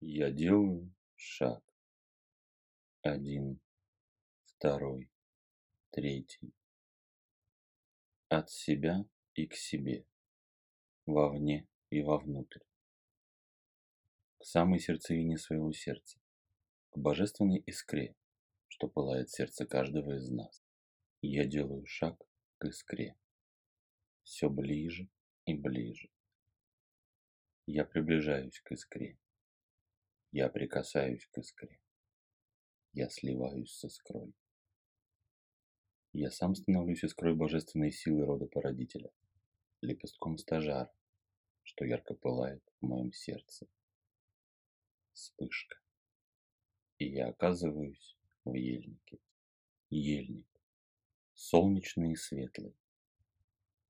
Я делаю шаг. Один, второй, третий. От себя и к себе, вовне и вовнутрь. К самой сердцевине своего сердца, к божественной искре, что пылает сердце каждого из нас. Я делаю шаг к искре. Все ближе и ближе. Я приближаюсь к искре. Я прикасаюсь к искре. Я сливаюсь с искрой. Я сам становлюсь искрой божественной силы рода породителя, лепестком стажара, что ярко пылает в моем сердце. Вспышка. И я оказываюсь в ельнике. Ельник. Солнечный и светлый.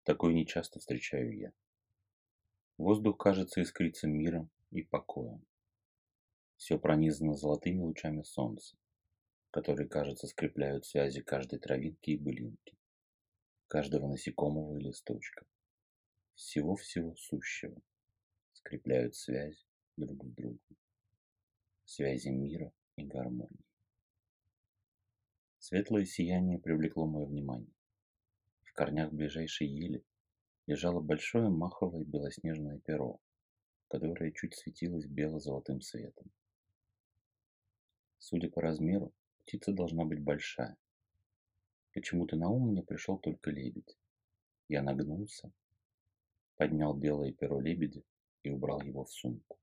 Такой нечасто встречаю я. Воздух кажется искрится миром и покоем. Все пронизано золотыми лучами солнца, которые, кажется, скрепляют связи каждой травинки и былинки, каждого насекомого и листочка, всего-всего сущего, скрепляют связь друг с другом, связи мира и гармонии. Светлое сияние привлекло мое внимание. В корнях ближайшей ели лежало большое маховое белоснежное перо, которое чуть светилось бело-золотым светом. Судя по размеру, птица должна быть большая. Почему-то на ум мне пришел только лебедь. Я нагнулся, поднял белое перо лебедя и убрал его в сумку.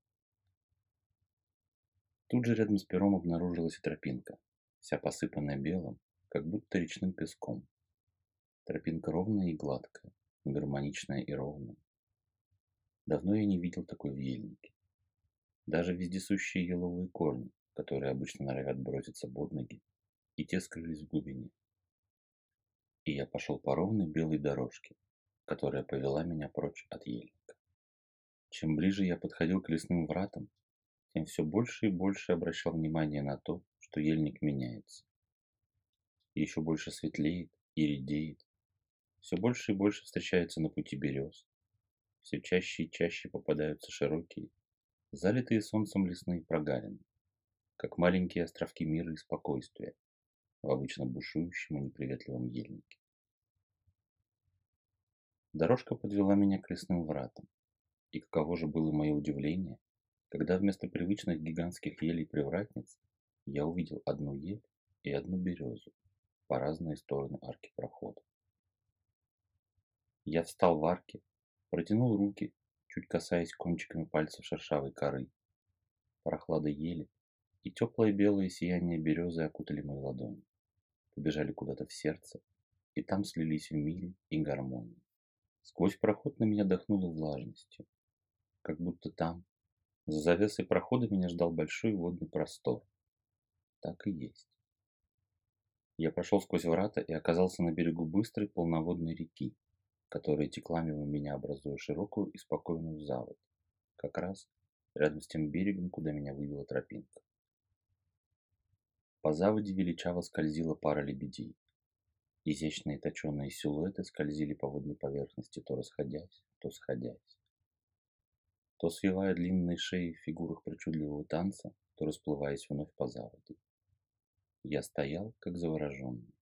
Тут же рядом с пером обнаружилась и тропинка, вся посыпанная белым, как будто речным песком. Тропинка ровная и гладкая, гармоничная и ровная. Давно я не видел такой в ельнике. Даже вездесущие еловые корни, которые обычно норовят броситься под ноги, и те скрылись в глубине. И я пошел по ровной белой дорожке, которая повела меня прочь от ельника. Чем ближе я подходил к лесным вратам, тем все больше и больше обращал внимание на то, что ельник меняется. еще больше светлеет и редеет, все больше и больше встречается на пути берез. Все чаще и чаще попадаются широкие, залитые солнцем лесные прогалины, как маленькие островки мира и спокойствия в обычно бушующем и неприветливом ельнике. Дорожка подвела меня к лесным вратам, и каково же было мое удивление, когда вместо привычных гигантских елей-привратниц я увидел одну ель и одну березу по разные стороны арки прохода. Я встал в арке, протянул руки, чуть касаясь кончиками пальцев шершавой коры. Прохлада ели и теплое белое сияние березы окутали мои ладони. Побежали куда-то в сердце, и там слились в мире и гармонии. Сквозь проход на меня дохнуло влажностью, как будто там, за завесой прохода меня ждал большой водный простор. Так и есть. Я прошел сквозь врата и оказался на берегу быстрой полноводной реки, которая текла мимо меня, образуя широкую и спокойную заводь, как раз рядом с тем берегом, куда меня вывела тропинка. По заводе величаво скользила пара лебедей. Изящные точеные силуэты скользили по водной поверхности, то расходясь, то сходясь. То свивая длинные шеи в фигурах причудливого танца, то расплываясь вновь по заводу. Я стоял, как завороженный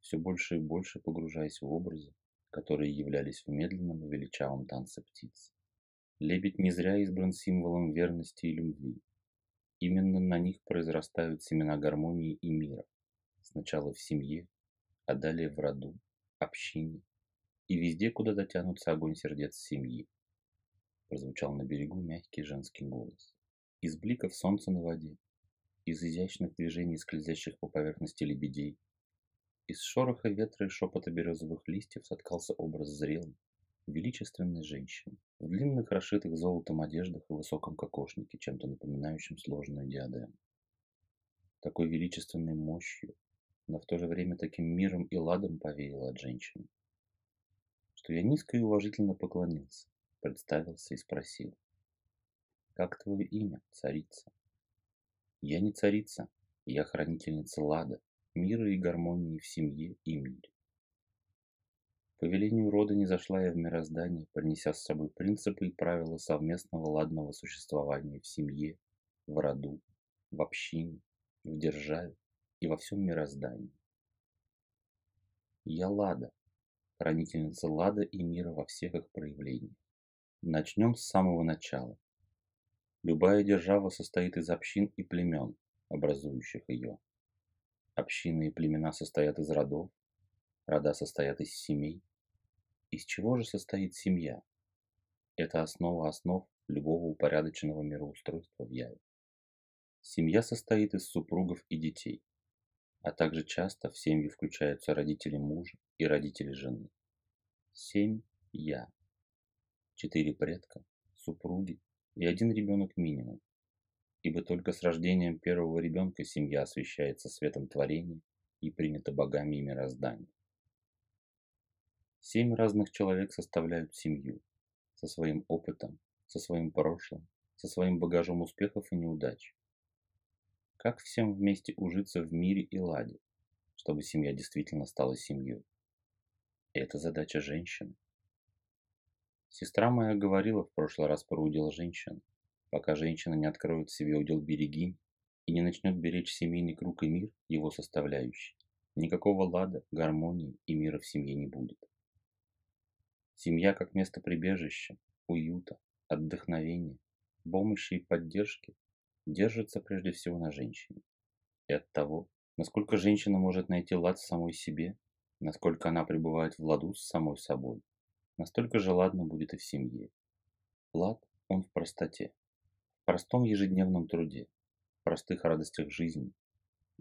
все больше и больше погружаясь в образы, которые являлись в медленном и величавом танце птиц. Лебедь не зря избран символом верности и любви. Именно на них произрастают семена гармонии и мира. Сначала в семье, а далее в роду, общине и везде, куда дотянутся огонь сердец семьи. Прозвучал на берегу мягкий женский голос. Из бликов солнца на воде, из изящных движений скользящих по поверхности лебедей, из шороха ветра и шепота березовых листьев соткался образ зрелой, величественной женщины в длинных расшитых золотом одеждах и высоком кокошнике, чем-то напоминающем сложную диадему. Такой величественной мощью, но в то же время таким миром и ладом повеяло от женщины, что я низко и уважительно поклонился, представился и спросил, «Как твое имя, царица?» «Я не царица, я хранительница Лада, мира и гармонии в семье и мире. По велению рода не зашла я в мироздание, принеся с собой принципы и правила совместного ладного существования в семье, в роду, в общине, в державе и во всем мироздании. Я Лада, хранительница Лада и мира во всех их проявлениях. Начнем с самого начала. Любая держава состоит из общин и племен, образующих ее. Общины и племена состоят из родов, рода состоят из семей. Из чего же состоит семья? Это основа основ любого упорядоченного мироустройства в Яве. Семья состоит из супругов и детей, а также часто в семьи включаются родители мужа и родители жены. Семь «я». Четыре предка, супруги и один ребенок минимум, ибо только с рождением первого ребенка семья освещается светом творения и принята богами и мирозданием. Семь разных человек составляют семью, со своим опытом, со своим прошлым, со своим багажом успехов и неудач. Как всем вместе ужиться в мире и ладе, чтобы семья действительно стала семьей? Это задача женщины. Сестра моя говорила в прошлый раз про удел женщин. Пока женщина не откроет себе удел береги и не начнет беречь семейный круг и мир, его составляющий, никакого лада, гармонии и мира в семье не будет. Семья как место прибежища, уюта, отдохновения, помощи и поддержки держится прежде всего на женщине. И от того, насколько женщина может найти лад в самой себе, насколько она пребывает в ладу с самой собой, настолько же ладно будет и в семье. Лад, он в простоте, в простом ежедневном труде, в простых радостях жизни,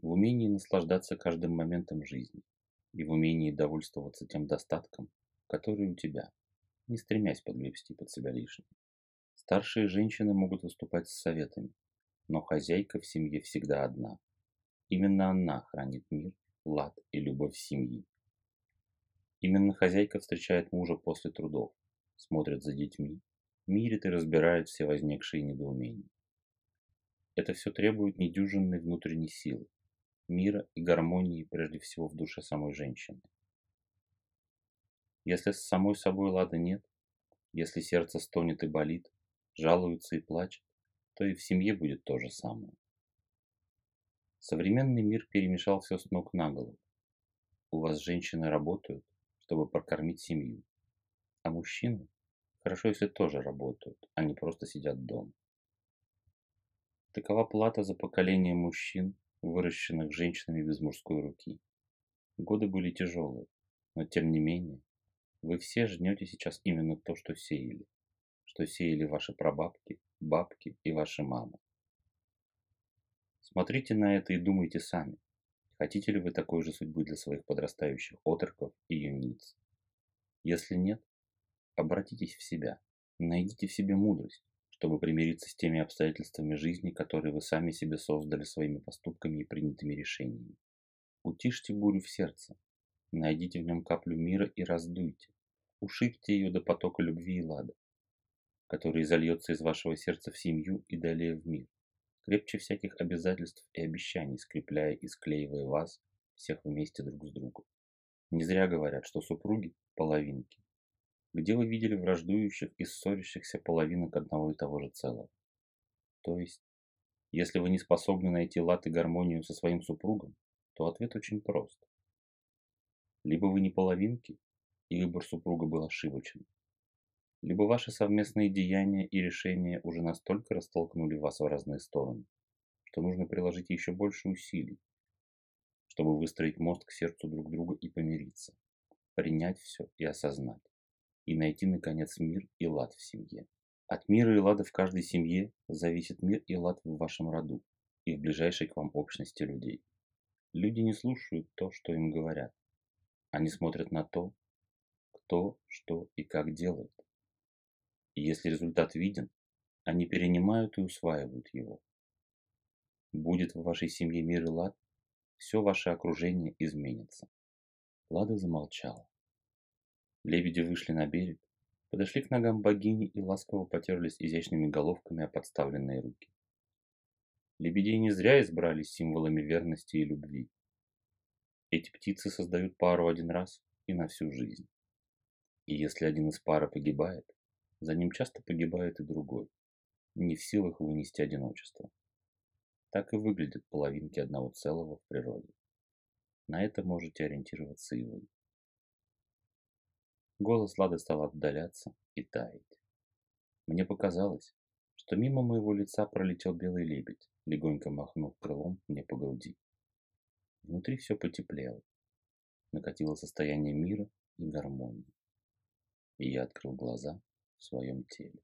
в умении наслаждаться каждым моментом жизни и в умении довольствоваться тем достатком, который у тебя, не стремясь подгребсти под себя лишнее. Старшие женщины могут выступать с советами, но хозяйка в семье всегда одна. Именно она хранит мир, лад и любовь семьи. Именно хозяйка встречает мужа после трудов, смотрит за детьми, мирит и разбирает все возникшие недоумения. Это все требует недюжинной внутренней силы, мира и гармонии прежде всего в душе самой женщины. Если с самой собой лада нет, если сердце стонет и болит, жалуется и плачет, то и в семье будет то же самое. Современный мир перемешал все с ног на голову. У вас женщины работают, чтобы прокормить семью. А мужчины хорошо, если тоже работают, а не просто сидят дома. Такова плата за поколение мужчин, выращенных женщинами без мужской руки. Годы были тяжелые, но тем не менее, вы все жнете сейчас именно то, что сеяли, что сеяли ваши прабабки, бабки и ваши мамы. Смотрите на это и думайте сами, Хотите ли вы такой же судьбы для своих подрастающих отроков и юниц? Если нет, обратитесь в себя, найдите в себе мудрость, чтобы примириться с теми обстоятельствами жизни, которые вы сами себе создали своими поступками и принятыми решениями. Утишьте бурю в сердце, найдите в нем каплю мира и раздуйте, ушибьте ее до потока любви и лада, который зальется из вашего сердца в семью и далее в мир крепче всяких обязательств и обещаний, скрепляя и склеивая вас всех вместе друг с другом. Не зря говорят, что супруги – половинки. Где вы видели враждующих и ссорящихся половинок одного и того же целого? То есть, если вы не способны найти лад и гармонию со своим супругом, то ответ очень прост. Либо вы не половинки, и выбор супруга был ошибочен, либо ваши совместные деяния и решения уже настолько растолкнули вас в разные стороны, что нужно приложить еще больше усилий, чтобы выстроить мост к сердцу друг друга и помириться, принять все и осознать, и найти, наконец, мир и лад в семье. От мира и лада в каждой семье зависит мир и лад в вашем роду и в ближайшей к вам общности людей. Люди не слушают то, что им говорят. Они смотрят на то, кто, что и как делает. И если результат виден, они перенимают и усваивают его. Будет в вашей семье мир и лад, все ваше окружение изменится. Лада замолчала. Лебеди вышли на берег, подошли к ногам богини и ласково потерлись изящными головками о подставленные руки. Лебедей не зря избрали символами верности и любви. Эти птицы создают пару один раз и на всю жизнь. И если один из пары погибает, за ним часто погибает и другой, не в силах вынести одиночество. Так и выглядят половинки одного целого в природе. На это можете ориентироваться и вы. Голос Лады стал отдаляться и таять. Мне показалось, что мимо моего лица пролетел белый лебедь, легонько махнув крылом мне по груди. Внутри все потеплело. Накатило состояние мира и гармонии. И я открыл глаза в своем теле.